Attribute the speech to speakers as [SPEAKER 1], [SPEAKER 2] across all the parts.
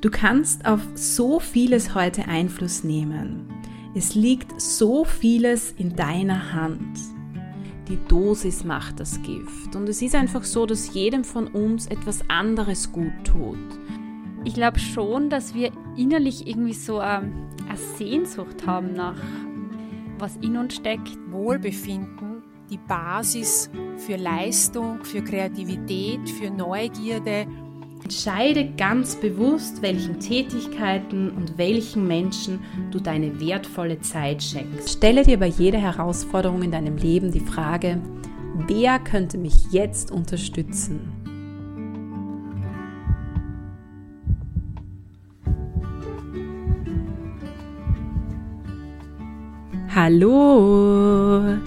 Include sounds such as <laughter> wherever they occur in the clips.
[SPEAKER 1] Du kannst auf so vieles heute Einfluss nehmen. Es liegt so vieles in deiner Hand. Die Dosis macht das Gift. Und es ist einfach so, dass jedem von uns etwas anderes gut tut.
[SPEAKER 2] Ich glaube schon, dass wir innerlich irgendwie so eine, eine Sehnsucht haben nach was in uns steckt.
[SPEAKER 3] Wohlbefinden, die Basis für Leistung, für Kreativität, für Neugierde
[SPEAKER 1] Entscheide ganz bewusst, welchen Tätigkeiten und welchen Menschen du deine wertvolle Zeit schenkst. Stelle dir bei jeder Herausforderung in deinem Leben die Frage, wer könnte mich jetzt unterstützen? Hallo!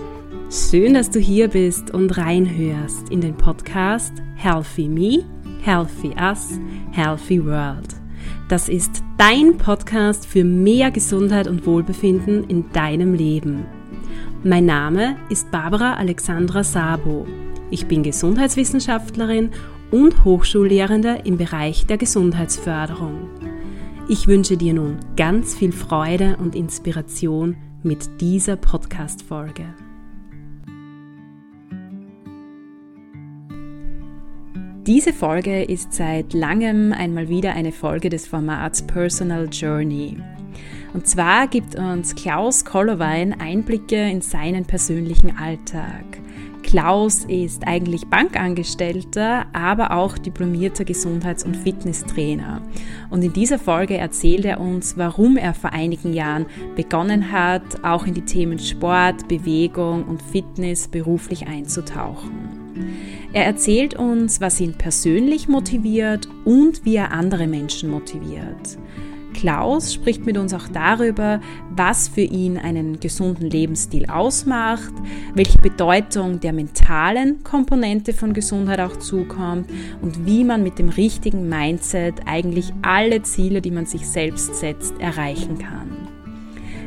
[SPEAKER 1] Schön, dass du hier bist und reinhörst in den Podcast Healthy Me Healthy Us, Healthy World. Das ist dein Podcast für mehr Gesundheit und Wohlbefinden in deinem Leben. Mein Name ist Barbara Alexandra Sabo. Ich bin Gesundheitswissenschaftlerin und Hochschullehrende im Bereich der Gesundheitsförderung. Ich wünsche dir nun ganz viel Freude und Inspiration mit dieser Podcast-Folge. Diese Folge ist seit langem einmal wieder eine Folge des Formats Personal Journey. Und zwar gibt uns Klaus Kollowein Einblicke in seinen persönlichen Alltag. Klaus ist eigentlich Bankangestellter, aber auch diplomierter Gesundheits- und Fitnesstrainer. Und in dieser Folge erzählt er uns, warum er vor einigen Jahren begonnen hat, auch in die Themen Sport, Bewegung und Fitness beruflich einzutauchen. Er erzählt uns, was ihn persönlich motiviert und wie er andere Menschen motiviert. Klaus spricht mit uns auch darüber, was für ihn einen gesunden Lebensstil ausmacht, welche Bedeutung der mentalen Komponente von Gesundheit auch zukommt und wie man mit dem richtigen Mindset eigentlich alle Ziele, die man sich selbst setzt, erreichen kann.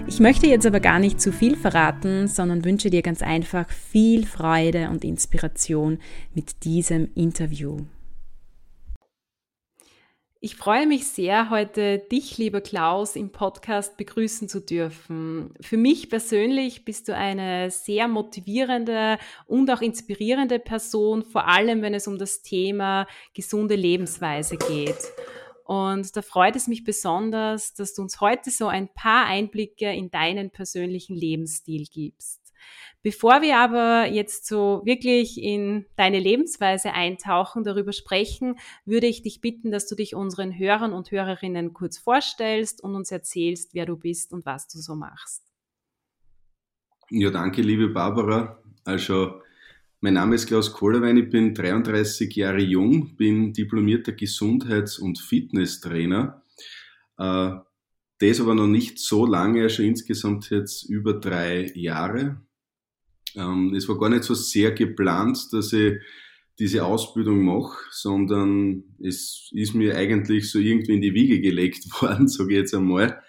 [SPEAKER 1] Ich möchte jetzt aber gar nicht zu viel verraten, sondern wünsche dir ganz einfach viel Freude und Inspiration mit diesem Interview. Ich freue mich sehr, heute dich, lieber Klaus, im Podcast begrüßen zu dürfen. Für mich persönlich bist du eine sehr motivierende und auch inspirierende Person, vor allem wenn es um das Thema gesunde Lebensweise geht. Und da freut es mich besonders, dass du uns heute so ein paar Einblicke in deinen persönlichen Lebensstil gibst. Bevor wir aber jetzt so wirklich in deine Lebensweise eintauchen, darüber sprechen, würde ich dich bitten, dass du dich unseren Hörern und Hörerinnen kurz vorstellst und uns erzählst, wer du bist und was du so machst.
[SPEAKER 4] Ja, danke, liebe Barbara. Also mein Name ist Klaus Kohlerwein, ich bin 33 Jahre jung, bin diplomierter Gesundheits- und Fitnesstrainer. Äh, das aber noch nicht so lange, schon insgesamt jetzt über drei Jahre. Ähm, es war gar nicht so sehr geplant, dass ich diese Ausbildung mache, sondern es ist mir eigentlich so irgendwie in die Wiege gelegt <laughs> worden, sage ich jetzt einmal.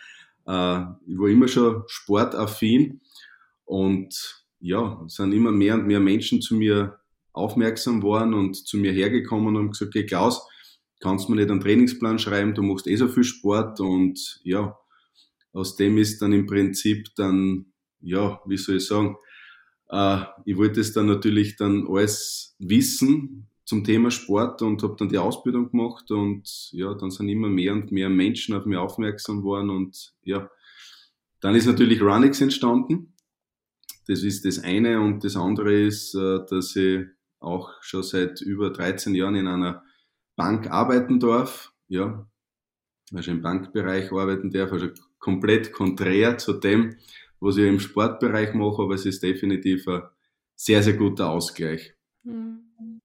[SPEAKER 4] Äh, ich war immer schon sportaffin und ja, sind immer mehr und mehr Menschen zu mir aufmerksam worden und zu mir hergekommen und haben gesagt, hey Klaus, kannst du mir nicht einen Trainingsplan schreiben, du machst eh so viel Sport. Und ja, aus dem ist dann im Prinzip dann, ja, wie soll ich sagen, äh, ich wollte es dann natürlich dann alles wissen zum Thema Sport und habe dann die Ausbildung gemacht und ja, dann sind immer mehr und mehr Menschen auf mich aufmerksam worden und ja, dann ist natürlich Runix entstanden das ist das eine und das andere ist, äh, dass ich auch schon seit über 13 Jahren in einer Bank arbeiten darf. Ja, also im Bankbereich arbeiten darf, also komplett konträr zu dem, was ich im Sportbereich mache, aber es ist definitiv ein sehr, sehr guter Ausgleich.
[SPEAKER 1] Mhm.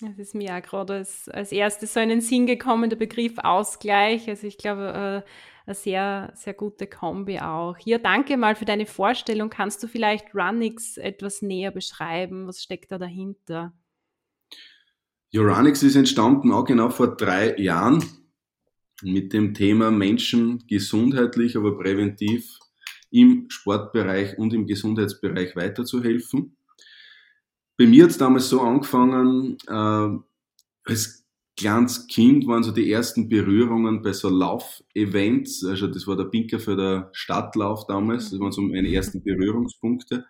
[SPEAKER 1] Das ist mir auch gerade als, als erstes so in den Sinn gekommen, der Begriff Ausgleich. Also ich glaube, äh, eine sehr, sehr gute Kombi auch. Ja, danke mal für deine Vorstellung. Kannst du vielleicht Runix etwas näher beschreiben? Was steckt da dahinter?
[SPEAKER 4] Ja, Runix ist entstanden auch genau vor drei Jahren mit dem Thema Menschen gesundheitlich, aber präventiv im Sportbereich und im Gesundheitsbereich weiterzuhelfen. Bei mir hat es damals so angefangen, äh, als kleines Kind waren so die ersten Berührungen bei so Lauf-Events. Also das war der Pinker für der Stadtlauf damals. Das waren so meine ersten Berührungspunkte.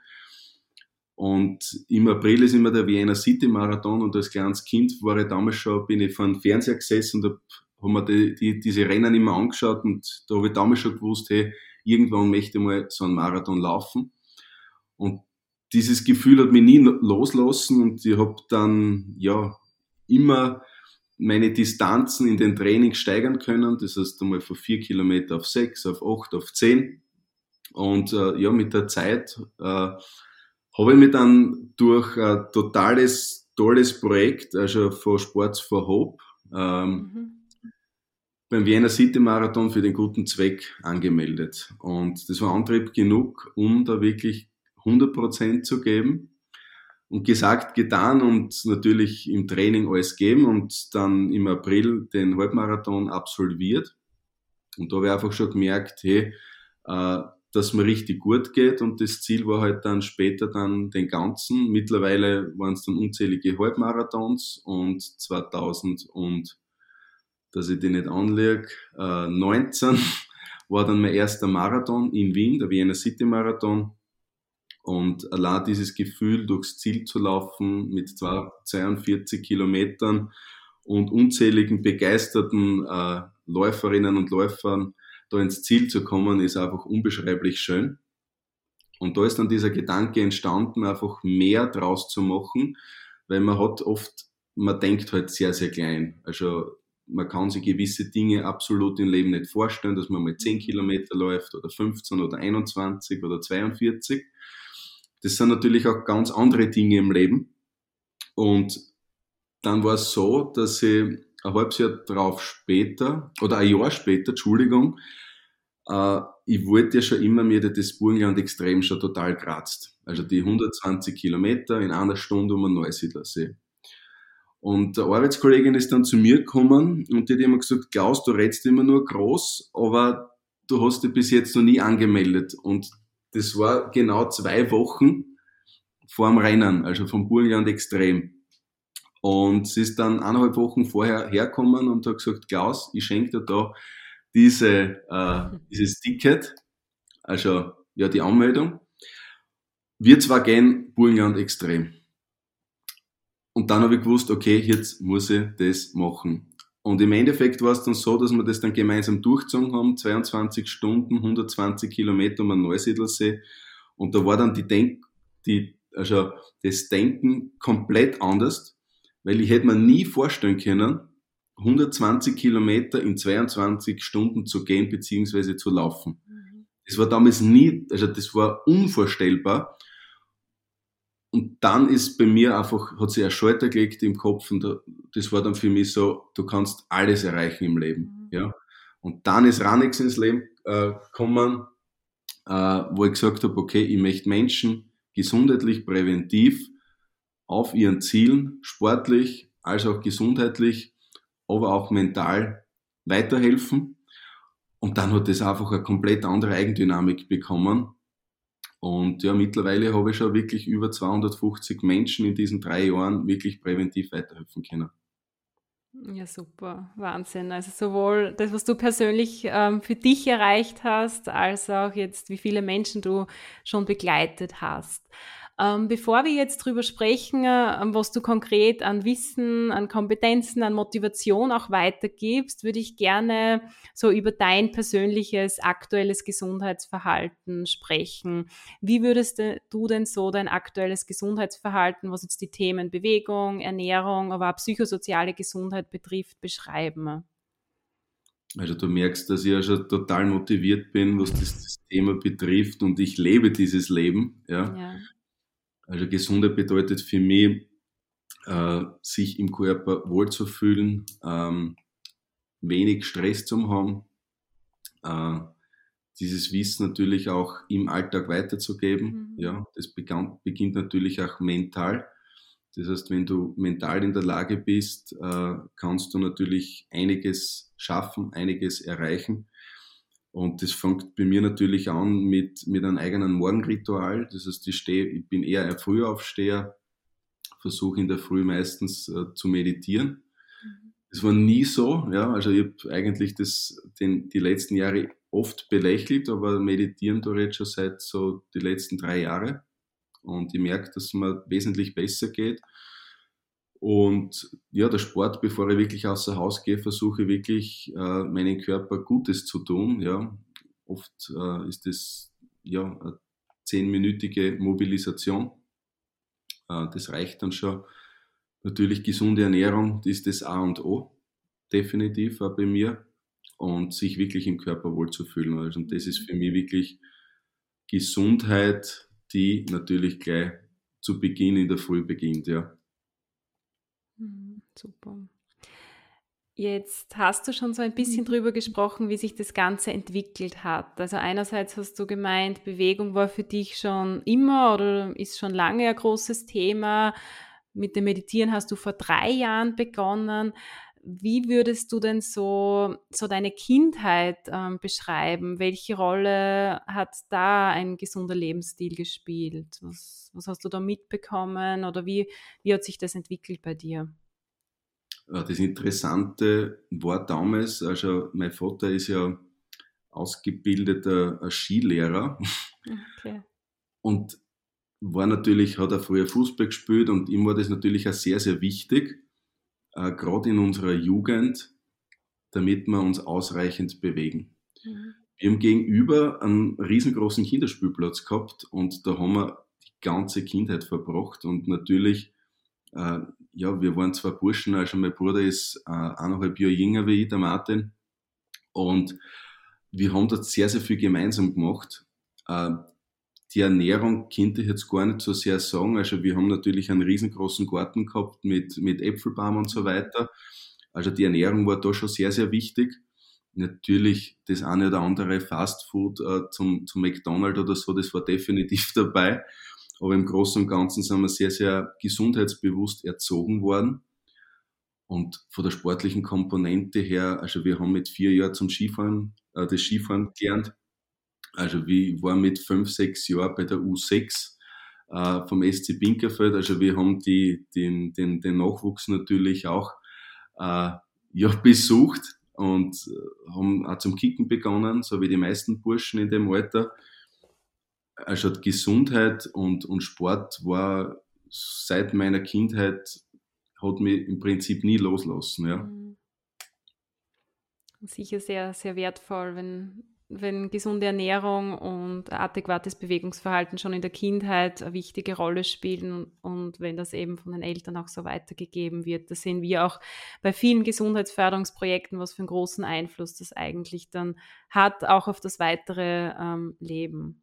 [SPEAKER 4] Und im April ist immer der Vienna City Marathon und als kleines Kind war ich damals schon, bin ich vor dem Fernseher gesessen und habe hab mir die, die, diese Rennen immer angeschaut und da habe ich damals schon gewusst, hey, irgendwann möchte ich mal so einen Marathon laufen. Und dieses Gefühl hat mich nie loslassen und ich habe dann ja immer meine Distanzen in den Trainings steigern können. Das heißt einmal von vier Kilometer auf sechs, auf acht, auf zehn. Und äh, ja, mit der Zeit äh, habe ich mich dann durch ein totales, tolles Projekt, also von Sports for Hope, ähm, mhm. beim Vienna City Marathon für den guten Zweck angemeldet. Und das war Antrieb genug, um da wirklich 100 Prozent zu geben. Und gesagt, getan und natürlich im Training alles geben und dann im April den Halbmarathon absolviert. Und da habe ich einfach schon gemerkt, hey, äh, dass mir richtig gut geht und das Ziel war halt dann später dann den ganzen. Mittlerweile waren es dann unzählige Halbmarathons und 2000 und, dass ich die nicht anlege, äh, 19 <laughs> war dann mein erster Marathon in Wien, der Vienna City Marathon und allein dieses Gefühl, durchs Ziel zu laufen mit 42 Kilometern und unzähligen begeisterten äh, Läuferinnen und Läufern da ins Ziel zu kommen, ist einfach unbeschreiblich schön. Und da ist dann dieser Gedanke entstanden, einfach mehr draus zu machen, weil man hat oft, man denkt halt sehr, sehr klein. Also man kann sich gewisse Dinge absolut im Leben nicht vorstellen, dass man mal 10 Kilometer läuft oder 15 oder 21 oder 42. Das sind natürlich auch ganz andere Dinge im Leben. Und dann war es so, dass ich ein halbes Jahr drauf später, oder ein Jahr später, Entschuldigung, äh, ich wollte ja schon immer mir das Burgenland extrem schon total kratzt. Also die 120 Kilometer in einer Stunde um einen Neusiedlersee. Und eine Arbeitskollegin ist dann zu mir gekommen und die hat immer gesagt, Klaus, du redest immer nur groß, aber du hast dich bis jetzt noch nie angemeldet. Und das war genau zwei Wochen vor dem Rennen, also vom Burgenland extrem. Und sie ist dann eineinhalb Wochen vorher hergekommen und hat gesagt, Klaus, ich schenke dir da diese, äh, dieses Ticket, also ja die Anmeldung. Wir zwar gehen Burgenland extrem. Und dann habe ich gewusst, okay, jetzt muss ich das machen. Und im Endeffekt war es dann so, dass wir das dann gemeinsam durchgezogen haben, 22 Stunden, 120 Kilometer um den Neusiedlersee. Und da war dann die Denk, die, also das Denken komplett anders, weil ich hätte mir nie vorstellen können, 120 Kilometer in 22 Stunden zu gehen beziehungsweise zu laufen. Mhm. Das war damals nie, also das war unvorstellbar. Und dann ist bei mir einfach, hat sich ein Schalter gelegt im Kopf und das war dann für mich so, du kannst alles erreichen im Leben. Mhm. Ja. Und dann ist Ranix ins Leben äh, gekommen, äh, wo ich gesagt habe, okay, ich möchte Menschen gesundheitlich, präventiv auf ihren Zielen, sportlich als auch gesundheitlich, aber auch mental weiterhelfen. Und dann hat das einfach eine komplett andere Eigendynamik bekommen. Und ja, mittlerweile habe ich schon wirklich über 250 Menschen in diesen drei Jahren wirklich präventiv weiterhelfen können.
[SPEAKER 1] Ja, super, Wahnsinn. Also sowohl das, was du persönlich ähm, für dich erreicht hast, als auch jetzt, wie viele Menschen du schon begleitet hast. Ähm, bevor wir jetzt drüber sprechen, äh, was du konkret an Wissen, an Kompetenzen, an Motivation auch weitergibst, würde ich gerne so über dein persönliches aktuelles Gesundheitsverhalten sprechen. Wie würdest du denn so dein aktuelles Gesundheitsverhalten, was jetzt die Themen Bewegung, Ernährung, aber auch psychosoziale Gesundheit betrifft, beschreiben?
[SPEAKER 4] Also du merkst, dass ich ja schon total motiviert bin, was das, Thema betrifft und ich lebe dieses Leben. Ja. ja. Also Gesundheit bedeutet für mich, äh, sich im Körper wohlzufühlen, ähm, wenig Stress zu haben, äh, dieses Wissen natürlich auch im Alltag weiterzugeben. Mhm. Ja, das begann, beginnt natürlich auch mental. Das heißt, wenn du mental in der Lage bist, äh, kannst du natürlich einiges schaffen, einiges erreichen. Und das fängt bei mir natürlich an mit, mit einem eigenen Morgenritual. Das heißt, ich, stehe, ich bin eher ein Frühaufsteher, versuche in der Früh meistens äh, zu meditieren. Das war nie so, ja. Also ich habe eigentlich das, den, die letzten Jahre oft belächelt, aber meditieren tue jetzt schon seit so die letzten drei Jahre. Und ich merke, dass es mir wesentlich besser geht. Und ja, der Sport, bevor ich wirklich außer Haus gehe, versuche wirklich äh, meinen Körper Gutes zu tun. Ja, oft äh, ist es ja eine zehnminütige Mobilisation. Äh, das reicht dann schon. Natürlich gesunde Ernährung, das ist das A und O, definitiv auch bei mir. Und sich wirklich im Körper wohlzufühlen. Also, und das ist für mich wirklich Gesundheit, die natürlich gleich zu Beginn in der Früh beginnt, ja.
[SPEAKER 1] Mhm, super. Jetzt hast du schon so ein bisschen drüber gesprochen, wie sich das Ganze entwickelt hat. Also einerseits hast du gemeint, Bewegung war für dich schon immer oder ist schon lange ein großes Thema. Mit dem Meditieren hast du vor drei Jahren begonnen. Wie würdest du denn so, so deine Kindheit ähm, beschreiben? Welche Rolle hat da ein gesunder Lebensstil gespielt? Was, was hast du da mitbekommen oder wie, wie hat sich das entwickelt bei dir?
[SPEAKER 4] Das Interessante war damals, also mein Vater ist ja ausgebildeter Skilehrer okay. und war natürlich, hat er früher Fußball gespielt und ihm war das natürlich auch sehr, sehr wichtig äh, gerade in unserer Jugend, damit wir uns ausreichend bewegen. Mhm. Wir haben gegenüber einen riesengroßen Kinderspielplatz gehabt und da haben wir die ganze Kindheit verbracht und natürlich, äh, ja, wir waren zwei Burschen, also mein Bruder ist äh, eineinhalb Jahre jünger wie ich, der Martin, und wir haben dort sehr, sehr viel gemeinsam gemacht. Äh, die Ernährung könnte ich jetzt gar nicht so sehr sagen. Also wir haben natürlich einen riesengroßen Garten gehabt mit, mit Äpfelbaum und so weiter. Also die Ernährung war da schon sehr, sehr wichtig. Natürlich das eine oder andere Fastfood äh, zum, zum McDonald's oder so, das war definitiv <laughs> dabei. Aber im Großen und Ganzen sind wir sehr, sehr gesundheitsbewusst erzogen worden. Und von der sportlichen Komponente her, also wir haben mit vier Jahren zum Skifahren, äh, das Skifahren gelernt. Also wie war mit fünf, sechs Jahren bei der U6 äh, vom SC Binkerfeld. Also wir haben die, den, den, den Nachwuchs natürlich auch äh, ja, besucht und haben auch zum Kicken begonnen, so wie die meisten Burschen in dem Alter. Also Gesundheit und, und Sport war seit meiner Kindheit, hat mich im Prinzip nie loslassen. Ja. Mhm.
[SPEAKER 1] Sicher sehr, sehr wertvoll, wenn wenn gesunde Ernährung und adäquates Bewegungsverhalten schon in der Kindheit eine wichtige Rolle spielen und wenn das eben von den Eltern auch so weitergegeben wird. Das sehen wir auch bei vielen Gesundheitsförderungsprojekten, was für einen großen Einfluss das eigentlich dann hat, auch auf das weitere ähm, Leben.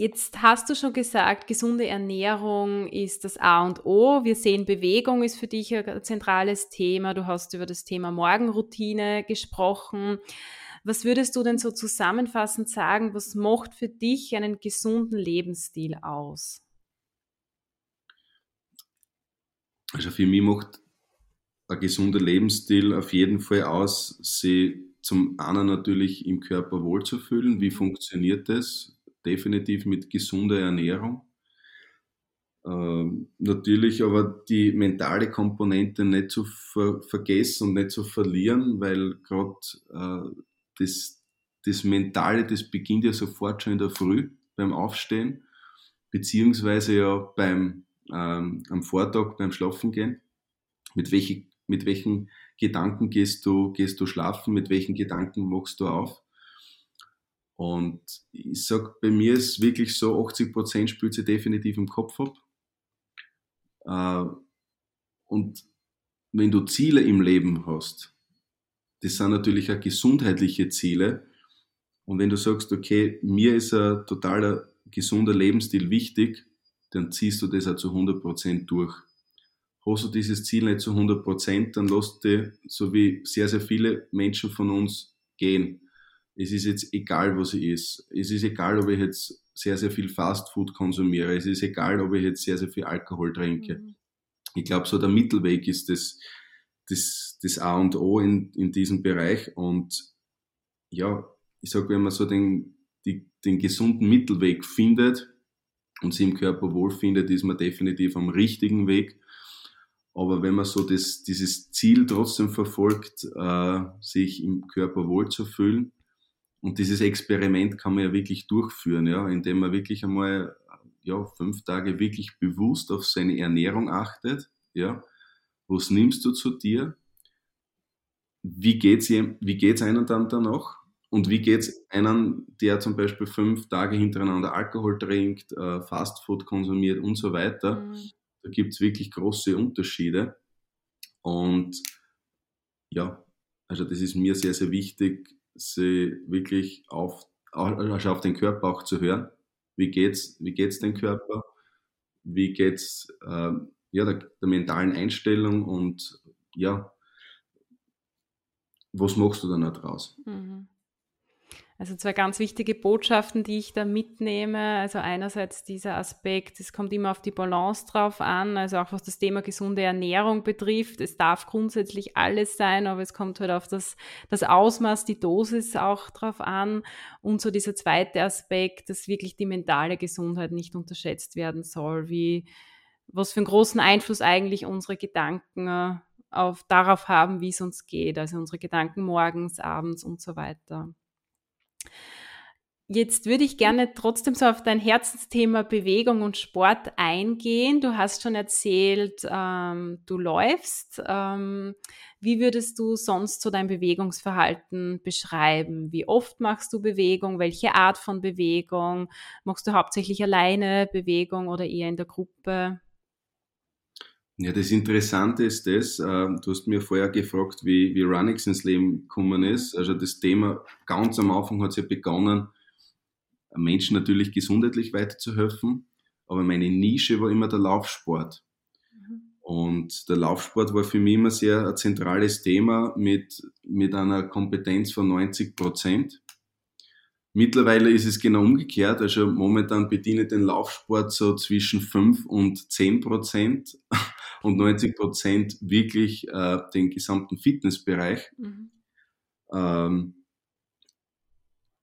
[SPEAKER 1] Jetzt hast du schon gesagt, gesunde Ernährung ist das A und O. Wir sehen, Bewegung ist für dich ein zentrales Thema. Du hast über das Thema Morgenroutine gesprochen. Was würdest du denn so zusammenfassend sagen, was macht für dich einen gesunden Lebensstil aus?
[SPEAKER 4] Also für mich macht ein gesunder Lebensstil auf jeden Fall aus, sich zum einen natürlich im Körper wohlzufühlen. Wie funktioniert das? Definitiv mit gesunder Ernährung. Ähm, natürlich aber die mentale Komponente nicht zu ver vergessen und nicht zu verlieren, weil gerade äh, das, das Mentale, das beginnt ja sofort schon in der Früh beim Aufstehen, beziehungsweise ja beim, ähm, am Vortag beim Schlafen gehen. Mit, welche, mit welchen Gedanken gehst du, gehst du schlafen, mit welchen Gedanken wachst du auf? Und ich sag, bei mir ist wirklich so, 80 Prozent spielt sie definitiv im Kopf ab. Äh, und wenn du Ziele im Leben hast, das sind natürlich auch gesundheitliche Ziele. Und wenn du sagst, okay, mir ist ein totaler gesunder Lebensstil wichtig, dann ziehst du das auch zu 100% durch. Hast du dieses Ziel nicht zu 100%, dann lässt du, so wie sehr, sehr viele Menschen von uns, gehen. Es ist jetzt egal, was es ist. Es ist egal, ob ich jetzt sehr, sehr viel Fastfood konsumiere. Es ist egal, ob ich jetzt sehr, sehr viel Alkohol trinke. Mhm. Ich glaube, so der Mittelweg ist das, das, das A und O in, in diesem Bereich. Und ja, ich sage, wenn man so den, die, den gesunden Mittelweg findet und sich im Körper wohlfindet, ist man definitiv am richtigen Weg. Aber wenn man so das, dieses Ziel trotzdem verfolgt, äh, sich im Körper wohlzufühlen, und dieses Experiment kann man ja wirklich durchführen, ja, indem man wirklich einmal ja, fünf Tage wirklich bewusst auf seine Ernährung achtet, ja, was nimmst du zu dir, wie geht's, wie geht's einem dann danach und wie geht's einem, der zum Beispiel fünf Tage hintereinander Alkohol trinkt, äh, Fastfood konsumiert und so weiter. Mhm. Da gibt's wirklich große Unterschiede und ja, also das ist mir sehr, sehr wichtig, sie wirklich auf, also auf den Körper auch zu hören. Wie geht's, wie geht's dem Körper? Wie geht's äh, ja, der, der mentalen Einstellung und ja, was machst du dann da draus? Mhm.
[SPEAKER 1] Also zwei ganz wichtige Botschaften, die ich da mitnehme. Also einerseits dieser Aspekt, es kommt immer auf die Balance drauf an, also auch was das Thema gesunde Ernährung betrifft. Es darf grundsätzlich alles sein, aber es kommt halt auf das, das Ausmaß, die Dosis auch drauf an. Und so dieser zweite Aspekt, dass wirklich die mentale Gesundheit nicht unterschätzt werden soll, wie was für einen großen Einfluss eigentlich unsere Gedanken äh, auf, darauf haben, wie es uns geht. Also unsere Gedanken morgens, abends und so weiter. Jetzt würde ich gerne trotzdem so auf dein Herzensthema Bewegung und Sport eingehen. Du hast schon erzählt, ähm, du läufst. Ähm, wie würdest du sonst so dein Bewegungsverhalten beschreiben? Wie oft machst du Bewegung? Welche Art von Bewegung? Machst du hauptsächlich alleine Bewegung oder eher in der Gruppe?
[SPEAKER 4] Ja, das Interessante ist das, äh, du hast mir vorher gefragt, wie, wie Runnix ins Leben gekommen ist. Also das Thema ganz am Anfang hat es ja begonnen, Menschen natürlich gesundheitlich weiterzuhelfen, aber meine Nische war immer der Laufsport. Mhm. Und der Laufsport war für mich immer sehr ein zentrales Thema mit, mit einer Kompetenz von 90 Prozent. Mittlerweile ist es genau umgekehrt. Also momentan bediene ich den Laufsport so zwischen 5 und 10 Prozent und 90 Prozent wirklich äh, den gesamten Fitnessbereich. Mhm. Ähm,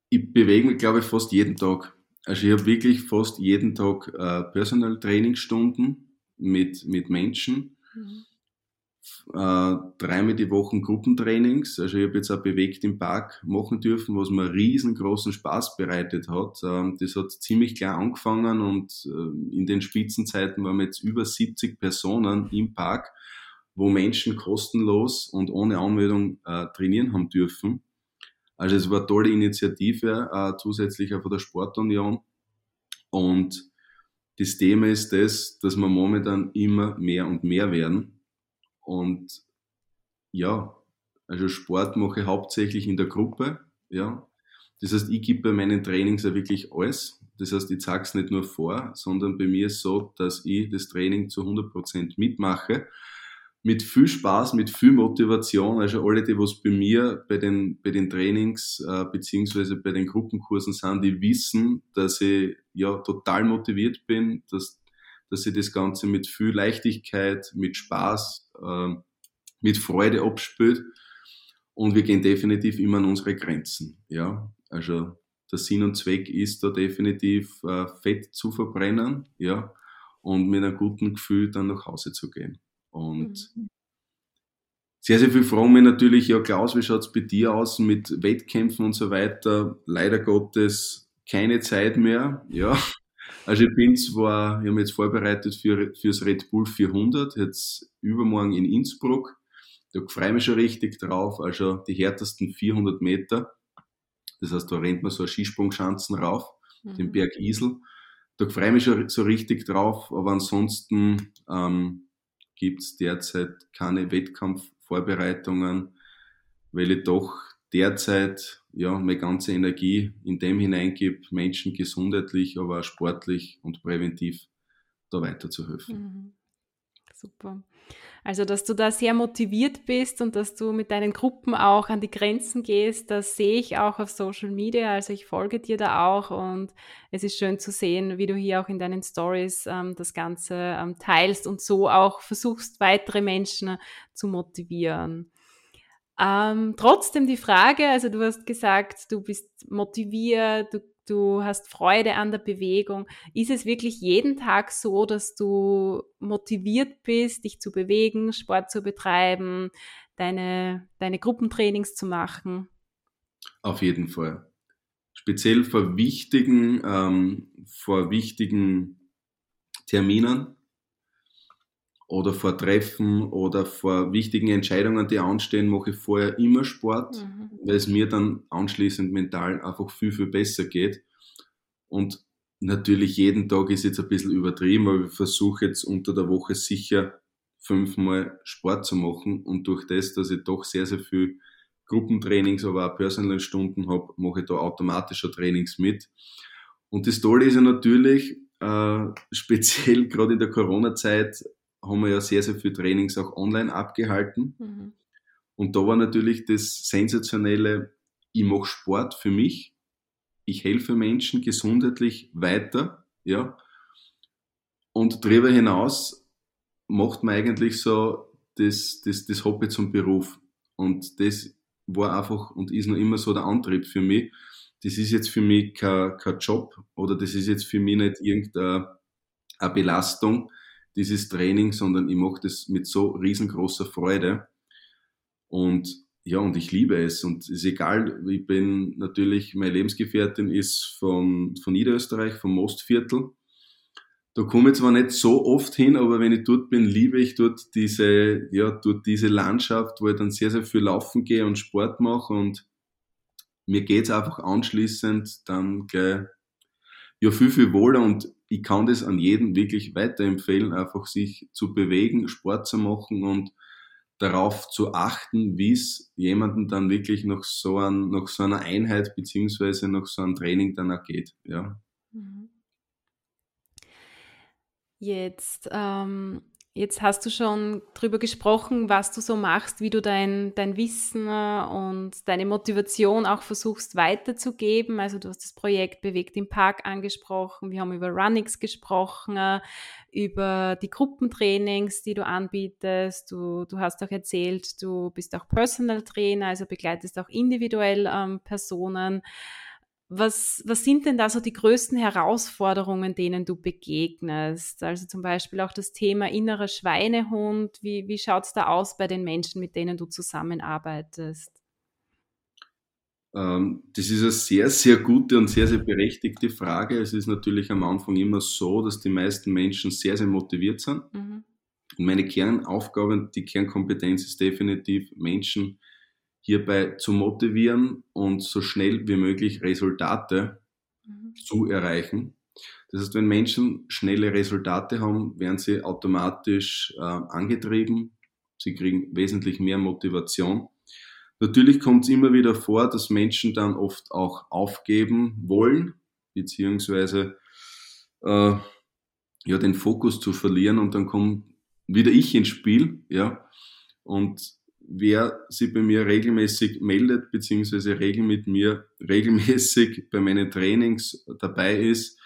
[SPEAKER 4] ich bewege mich, glaube ich, fast jeden Tag. Also ich habe wirklich fast jeden Tag äh, Personal Trainingsstunden mit, mit Menschen. Mhm äh, dreimal die Woche Gruppentrainings. Also ich habe jetzt auch bewegt im Park machen dürfen, was mir riesengroßen Spaß bereitet hat. Ähm, das hat ziemlich klar angefangen und äh, in den Spitzenzeiten waren wir jetzt über 70 Personen im Park, wo Menschen kostenlos und ohne Anmeldung äh, trainieren haben dürfen. Also es war eine tolle Initiative, äh, zusätzlich auch von der Sportunion. Und das Thema ist das, dass wir momentan immer mehr und mehr werden. Und ja, also Sport mache ich hauptsächlich in der Gruppe, ja. Das heißt, ich gebe bei meinen Trainings ja wirklich alles. Das heißt, ich zeige es nicht nur vor, sondern bei mir ist so, dass ich das Training zu 100% mitmache. Mit viel Spaß, mit viel Motivation. Also alle, die was bei mir bei den, bei den Trainings äh, beziehungsweise bei den Gruppenkursen sind, die wissen, dass ich ja total motiviert bin, dass dass sie das Ganze mit viel Leichtigkeit, mit Spaß, äh, mit Freude abspült. Und wir gehen definitiv immer an unsere Grenzen. Ja, also der Sinn und Zweck ist da definitiv äh, Fett zu verbrennen, ja, und mit einem guten Gefühl dann nach Hause zu gehen. Und mhm. sehr, sehr viel fragen mich natürlich, ja Klaus, wie schaut's bei dir aus mit Wettkämpfen und so weiter? Leider Gottes keine Zeit mehr, ja. Also ich bin zwar, ich habe mich jetzt vorbereitet für, fürs Red Bull 400, jetzt übermorgen in Innsbruck. Da freue ich mich schon richtig drauf, also die härtesten 400 Meter. Das heißt, da rennt man so Skisprungschanzen rauf, mhm. den Berg Isel. Da freue ich mich schon so richtig drauf, aber ansonsten ähm, gibt es derzeit keine Wettkampfvorbereitungen, weil ich doch derzeit ja, meine ganze Energie in dem hineingebe, Menschen gesundheitlich, aber auch sportlich und präventiv da weiterzuhelfen. Mhm.
[SPEAKER 1] Super. Also, dass du da sehr motiviert bist und dass du mit deinen Gruppen auch an die Grenzen gehst, das sehe ich auch auf Social Media. Also, ich folge dir da auch und es ist schön zu sehen, wie du hier auch in deinen Stories ähm, das Ganze ähm, teilst und so auch versuchst, weitere Menschen zu motivieren. Ähm, trotzdem die Frage, also du hast gesagt, du bist motiviert, du du hast Freude an der Bewegung. Ist es wirklich jeden Tag so, dass du motiviert bist, dich zu bewegen, Sport zu betreiben, deine, deine Gruppentrainings zu machen?
[SPEAKER 4] Auf jeden Fall. Speziell vor wichtigen, ähm, vor wichtigen Terminen oder vor Treffen oder vor wichtigen Entscheidungen, die anstehen, mache ich vorher immer Sport, mhm. weil es mir dann anschließend mental einfach viel, viel besser geht. Und natürlich jeden Tag ist jetzt ein bisschen übertrieben, aber ich versuche jetzt unter der Woche sicher fünfmal Sport zu machen und durch das, dass ich doch sehr, sehr viel Gruppentrainings, aber auch Personal Stunden habe, mache ich da automatischer Trainings mit. Und das Tolle ist ja natürlich, äh, <laughs> speziell gerade in der Corona-Zeit haben wir ja sehr, sehr viel Trainings auch online abgehalten. Mhm. Und da war natürlich das Sensationelle, ich mache Sport für mich, ich helfe Menschen gesundheitlich weiter, ja. Und darüber hinaus macht man eigentlich so das, das, das Hobby zum Beruf. Und das war einfach und ist noch immer so der Antrieb für mich. Das ist jetzt für mich kein, kein Job oder das ist jetzt für mich nicht irgendeine Belastung, dieses Training, sondern ich mache das mit so riesengroßer Freude. Und ja, und ich liebe es. Und es ist egal, ich bin natürlich, meine Lebensgefährtin ist von, von Niederösterreich, vom Mostviertel. Da komme ich zwar nicht so oft hin, aber wenn ich dort bin, liebe ich dort diese, ja, dort diese Landschaft, wo ich dann sehr, sehr viel laufen gehe und Sport mache und mir geht's einfach anschließend dann gleich, ja, viel, viel wohler und ich kann das an jeden wirklich weiterempfehlen, einfach sich zu bewegen, Sport zu machen und darauf zu achten, wie es jemanden dann wirklich nach so, ein, nach so einer Einheit beziehungsweise nach so einem Training dann auch geht. Ja. Mhm.
[SPEAKER 1] Jetzt, ähm, jetzt hast du schon darüber gesprochen, was du so machst, wie du dein, dein Wissen äh, und deine Motivation auch versuchst weiterzugeben. Also du hast das Projekt Bewegt im Park angesprochen, wir haben über Runnings gesprochen, äh, über die Gruppentrainings, die du anbietest. Du, du hast auch erzählt, du bist auch Personal Trainer, also begleitest auch individuell ähm, Personen. Was, was sind denn da so die größten Herausforderungen, denen du begegnest? Also zum Beispiel auch das Thema innerer Schweinehund. Wie, wie schaut es da aus bei den Menschen, mit denen du zusammenarbeitest?
[SPEAKER 4] Ähm, das ist eine sehr, sehr gute und sehr, sehr berechtigte Frage. Es ist natürlich am Anfang immer so, dass die meisten Menschen sehr, sehr motiviert sind. Mhm. Und meine Kernaufgabe, die Kernkompetenz ist definitiv, Menschen hierbei zu motivieren und so schnell wie möglich Resultate mhm. zu erreichen. Das heißt, wenn Menschen schnelle Resultate haben, werden sie automatisch äh, angetrieben, sie kriegen wesentlich mehr Motivation. Natürlich kommt es immer wieder vor, dass Menschen dann oft auch aufgeben wollen, beziehungsweise äh, ja, den Fokus zu verlieren und dann kommt wieder ich ins Spiel, ja. Und wer sich bei mir regelmäßig meldet, beziehungsweise regel mit mir <laughs> regelmäßig bei meinen Trainings dabei ist,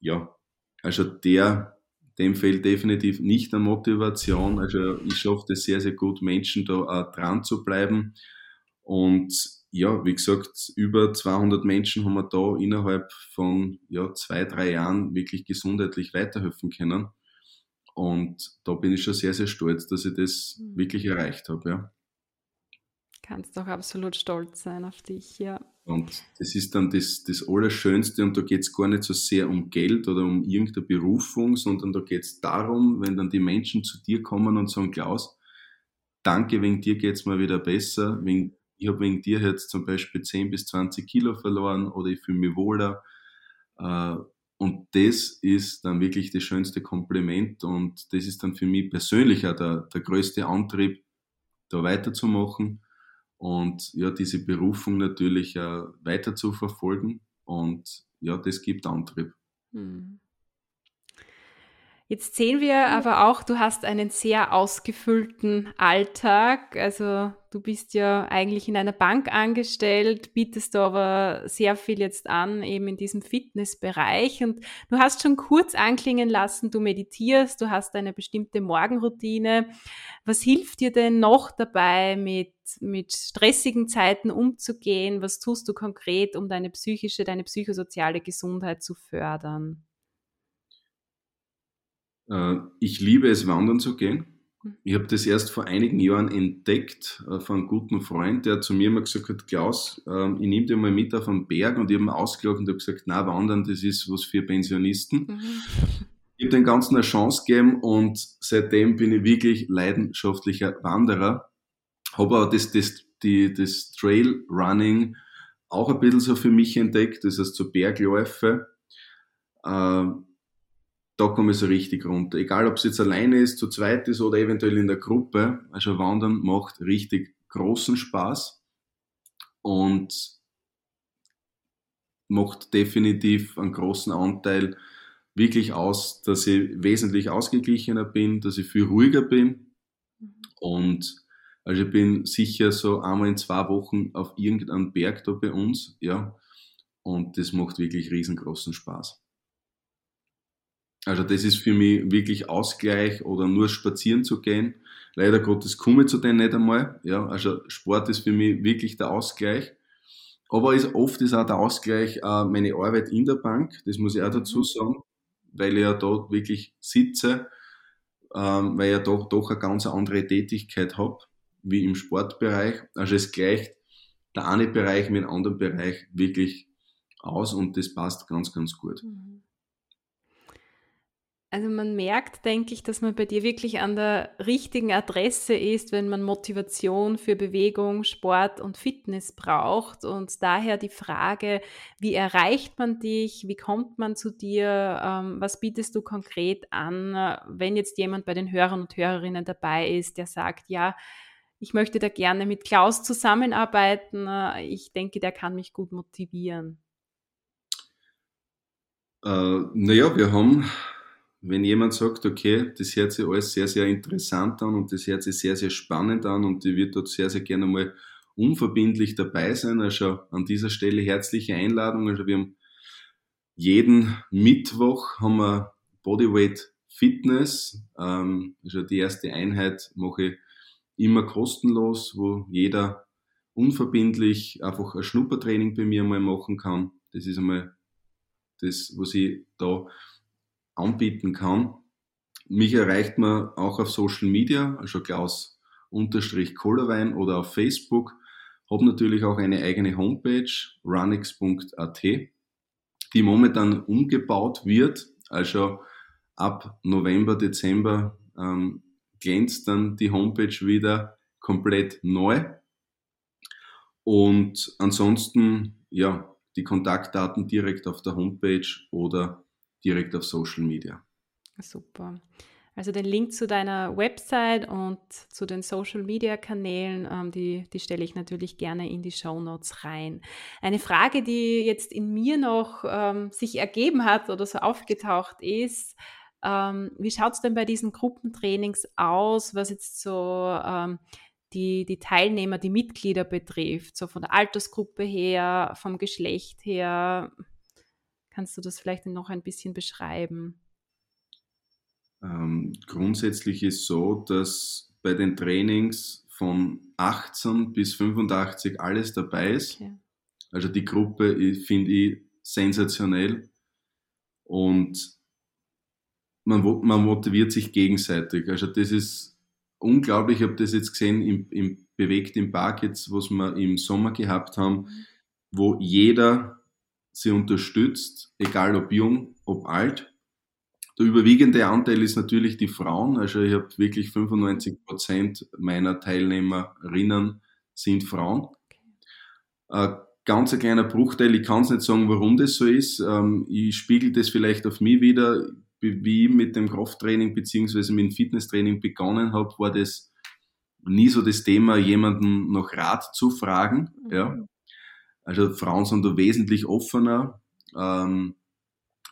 [SPEAKER 4] ja, also der, dem fehlt definitiv nicht an Motivation. Also ich schaffe es sehr, sehr gut, Menschen da auch dran zu bleiben. Und ja, wie gesagt, über 200 Menschen haben wir da innerhalb von ja, zwei, drei Jahren wirklich gesundheitlich weiterhelfen können. Und da bin ich schon sehr, sehr stolz, dass ich das mhm. wirklich erreicht habe, ja.
[SPEAKER 1] Kannst doch absolut stolz sein auf dich, ja.
[SPEAKER 4] Und das ist dann das, das Allerschönste und da geht es gar nicht so sehr um Geld oder um irgendeine Berufung, sondern da geht es darum, wenn dann die Menschen zu dir kommen und sagen, Klaus, danke, wegen dir geht es mir wieder besser, wegen, ich habe wegen dir jetzt zum Beispiel 10 bis 20 Kilo verloren oder ich fühle mich wohler. Äh, und das ist dann wirklich das schönste Kompliment und das ist dann für mich persönlich auch der, der größte Antrieb, da weiterzumachen und ja, diese Berufung natürlich äh, weiter zu verfolgen und ja, das gibt Antrieb. Hm.
[SPEAKER 1] Jetzt sehen wir aber auch, du hast einen sehr ausgefüllten Alltag. Also du bist ja eigentlich in einer Bank angestellt, bietest aber sehr viel jetzt an, eben in diesem Fitnessbereich. Und du hast schon kurz anklingen lassen, du meditierst, du hast eine bestimmte Morgenroutine. Was hilft dir denn noch dabei, mit, mit stressigen Zeiten umzugehen? Was tust du konkret, um deine psychische, deine psychosoziale Gesundheit zu fördern?
[SPEAKER 4] Äh, ich liebe es, wandern zu gehen. Ich habe das erst vor einigen Jahren entdeckt äh, von einem guten Freund, der zu mir immer gesagt hat, Klaus, ähm, ich nehme dich mal mit auf einen Berg und ich habe mir ausgelacht und habe gesagt, na wandern, das ist was für Pensionisten. Mhm. Ich habe den Ganzen eine Chance gegeben und seitdem bin ich wirklich leidenschaftlicher Wanderer. Habe aber das, das, die, das Trail Running auch ein bisschen so für mich entdeckt, das heißt so Bergläufe. Äh, da komme ich so richtig runter. Egal, ob es jetzt alleine ist, zu zweit ist oder eventuell in der Gruppe. Also Wandern macht richtig großen Spaß und macht definitiv einen großen Anteil wirklich aus, dass ich wesentlich ausgeglichener bin, dass ich viel ruhiger bin und also ich bin sicher so einmal in zwei Wochen auf irgendeinem Berg da bei uns, ja, und das macht wirklich riesengroßen Spaß. Also das ist für mich wirklich Ausgleich oder nur spazieren zu gehen. Leider Gottes komme ich zu denen nicht einmal. Ja, also Sport ist für mich wirklich der Ausgleich. Aber ist, oft ist auch der Ausgleich äh, meine Arbeit in der Bank. Das muss ich auch dazu mhm. sagen, weil ich ja dort wirklich sitze, ähm, weil ich ja doch, doch eine ganz andere Tätigkeit habe wie im Sportbereich. Also es gleicht der eine Bereich mit dem anderen Bereich wirklich aus und das passt ganz, ganz gut. Mhm.
[SPEAKER 1] Also man merkt, denke ich, dass man bei dir wirklich an der richtigen Adresse ist, wenn man Motivation für Bewegung, Sport und Fitness braucht. Und daher die Frage, wie erreicht man dich? Wie kommt man zu dir? Ähm, was bietest du konkret an, wenn jetzt jemand bei den Hörern und Hörerinnen dabei ist, der sagt, ja, ich möchte da gerne mit Klaus zusammenarbeiten. Ich denke, der kann mich gut motivieren.
[SPEAKER 4] Äh, naja, wir haben wenn jemand sagt, okay, das hört sich alles sehr, sehr interessant an und das hört sich sehr, sehr spannend an und ich würde dort sehr, sehr gerne mal unverbindlich dabei sein. Also an dieser Stelle herzliche Einladung. Also wir haben jeden Mittwoch haben wir Bodyweight Fitness. Ähm, also die erste Einheit mache ich immer kostenlos, wo jeder unverbindlich einfach ein Schnuppertraining bei mir mal machen kann. Das ist einmal das, was ich da anbieten kann. Mich erreicht man auch auf Social Media, also Klaus unterstrich Kohlerwein oder auf Facebook. Habe natürlich auch eine eigene Homepage, runix.at, die momentan umgebaut wird. Also ab November, Dezember ähm, glänzt dann die Homepage wieder komplett neu. Und ansonsten, ja, die Kontaktdaten direkt auf der Homepage oder direkt auf Social Media.
[SPEAKER 1] Super. Also den Link zu deiner Website und zu den Social Media Kanälen, ähm, die, die stelle ich natürlich gerne in die Show Notes rein. Eine Frage, die jetzt in mir noch ähm, sich ergeben hat oder so aufgetaucht ist, ähm, wie schaut es denn bei diesen Gruppentrainings aus, was jetzt so ähm, die, die Teilnehmer, die Mitglieder betrifft, so von der Altersgruppe her, vom Geschlecht her? Kannst du das vielleicht noch ein bisschen beschreiben?
[SPEAKER 4] Ähm, grundsätzlich ist so, dass bei den Trainings von 18 bis 85 alles dabei ist. Okay. Also die Gruppe finde ich sensationell und man, man, motiviert sich gegenseitig. Also das ist unglaublich. Ich habe das jetzt gesehen im, im Bewegt im Park jetzt, was wir im Sommer gehabt haben, mhm. wo jeder sie unterstützt, egal ob jung, ob alt. Der überwiegende Anteil ist natürlich die Frauen. Also ich habe wirklich 95 Prozent meiner Teilnehmerinnen sind Frauen. Ein ganz ein kleiner Bruchteil, ich kann es nicht sagen, warum das so ist. Ähm, ich spiegel das vielleicht auf mich wieder. Wie ich mit dem Krafttraining beziehungsweise mit dem Fitnesstraining begonnen habe, war das nie so das Thema, jemanden nach Rat zu fragen. Ja. Also Frauen sind da wesentlich offener. Ähm,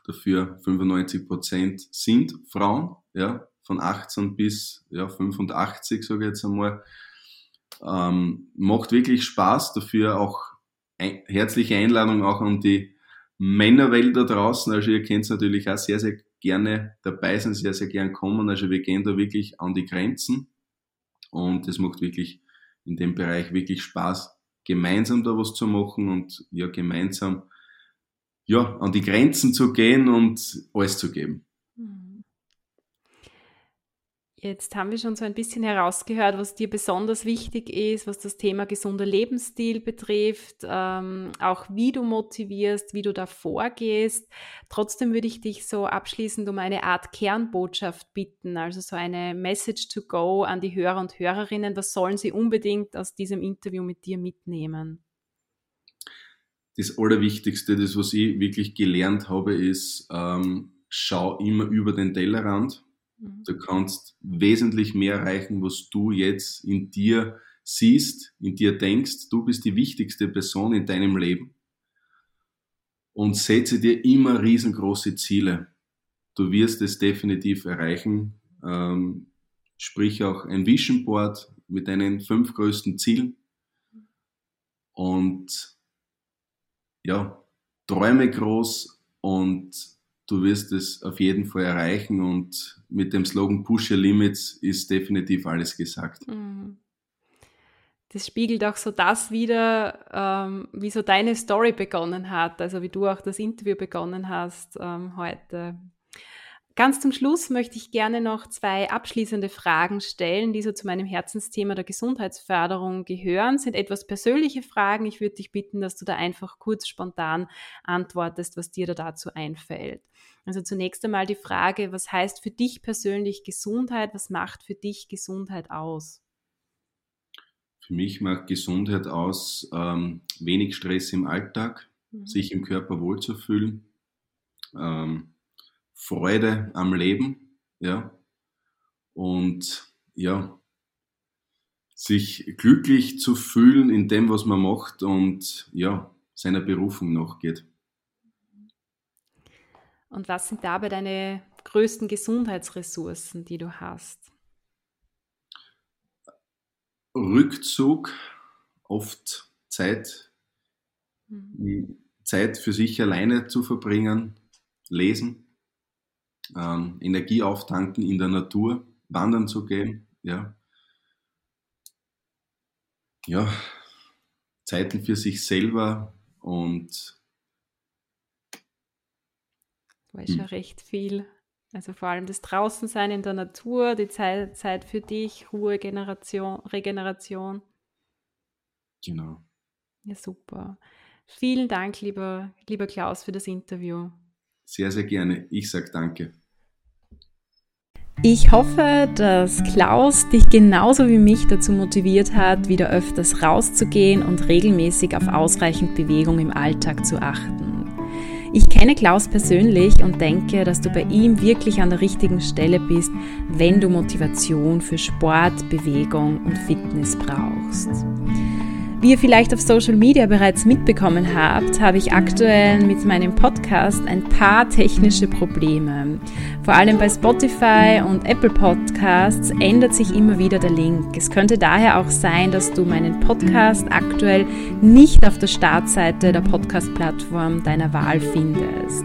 [SPEAKER 4] Dafür 95 Prozent sind Frauen, ja, von 18 bis ja, 85, sage ich jetzt einmal. Ähm, macht wirklich Spaß, dafür auch ein, herzliche Einladung auch an die Männerwelt da draußen. Also ihr könnt natürlich auch sehr, sehr gerne dabei sein, sehr, sehr gern kommen. Also wir gehen da wirklich an die Grenzen und es macht wirklich in dem Bereich wirklich Spaß, gemeinsam da was zu machen und ja, gemeinsam ja, an die Grenzen zu gehen und alles zu geben.
[SPEAKER 1] Jetzt haben wir schon so ein bisschen herausgehört, was dir besonders wichtig ist, was das Thema gesunder Lebensstil betrifft, ähm, auch wie du motivierst, wie du da vorgehst. Trotzdem würde ich dich so abschließend um eine Art Kernbotschaft bitten, also so eine Message to go an die Hörer und Hörerinnen. Was sollen sie unbedingt aus diesem Interview mit dir mitnehmen?
[SPEAKER 4] Das Allerwichtigste, das was ich wirklich gelernt habe, ist, ähm, schau immer über den Tellerrand Du mhm. kannst wesentlich mehr erreichen, was du jetzt in dir siehst, in dir denkst. Du bist die wichtigste Person in deinem Leben. Und setze dir immer riesengroße Ziele. Du wirst es definitiv erreichen. Ähm, sprich auch ein Vision Board mit deinen fünf größten Zielen. Und ja, träume groß und du wirst es auf jeden Fall erreichen und mit dem Slogan Push Your Limits ist definitiv alles gesagt. Mhm.
[SPEAKER 1] Das spiegelt auch so das wieder, ähm, wie so deine Story begonnen hat, also wie du auch das Interview begonnen hast ähm, heute. Ganz zum Schluss möchte ich gerne noch zwei abschließende Fragen stellen, die so zu meinem Herzensthema der Gesundheitsförderung gehören. Sind etwas persönliche Fragen. Ich würde dich bitten, dass du da einfach kurz spontan antwortest, was dir da dazu einfällt. Also zunächst einmal die Frage, was heißt für dich persönlich Gesundheit? Was macht für dich Gesundheit aus?
[SPEAKER 4] Für mich macht Gesundheit aus, ähm, wenig Stress im Alltag, mhm. sich im Körper wohlzufühlen. Ähm, Freude am Leben, ja, und ja, sich glücklich zu fühlen in dem, was man macht und ja, seiner Berufung nachgeht.
[SPEAKER 1] Und was sind dabei deine größten Gesundheitsressourcen, die du hast?
[SPEAKER 4] Rückzug, oft Zeit, mhm. Zeit für sich alleine zu verbringen, lesen, ähm, Energie auftanken in der Natur, wandern zu gehen, ja. Ja, Zeiten für sich selber und
[SPEAKER 1] war schon hm. recht viel. Also vor allem das Draußensein in der Natur, die Zeit, Zeit für dich, Ruhe, Generation, Regeneration.
[SPEAKER 4] Genau.
[SPEAKER 1] Ja, super. Vielen Dank, lieber, lieber Klaus, für das Interview.
[SPEAKER 4] Sehr, sehr gerne. Ich sage danke.
[SPEAKER 1] Ich hoffe, dass Klaus dich genauso wie mich dazu motiviert hat, wieder öfters rauszugehen und regelmäßig auf ausreichend Bewegung im Alltag zu achten. Ich kenne Klaus persönlich und denke, dass du bei ihm wirklich an der richtigen Stelle bist, wenn du Motivation für Sport, Bewegung und Fitness brauchst. Wie ihr vielleicht auf Social Media bereits mitbekommen habt, habe ich aktuell mit meinem Podcast ein paar technische Probleme. Vor allem bei Spotify und Apple Podcasts ändert sich immer wieder der Link. Es könnte daher auch sein, dass du meinen Podcast aktuell nicht auf der Startseite der Podcast-Plattform deiner Wahl findest.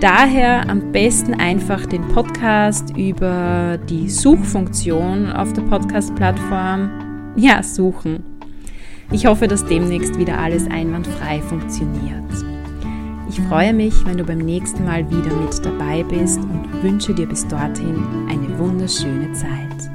[SPEAKER 1] Daher am besten einfach den Podcast über die Suchfunktion auf der Podcast-Plattform ja, suchen. Ich hoffe, dass demnächst wieder alles einwandfrei funktioniert. Ich freue mich, wenn du beim nächsten Mal wieder mit dabei bist und wünsche dir bis dorthin eine wunderschöne Zeit.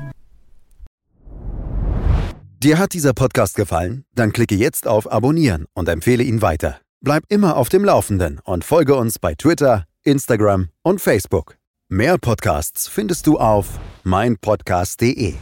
[SPEAKER 5] Dir hat dieser Podcast gefallen? Dann klicke jetzt auf Abonnieren und empfehle ihn weiter. Bleib immer auf dem Laufenden und folge uns bei Twitter, Instagram und Facebook. Mehr Podcasts findest du auf meinpodcast.de.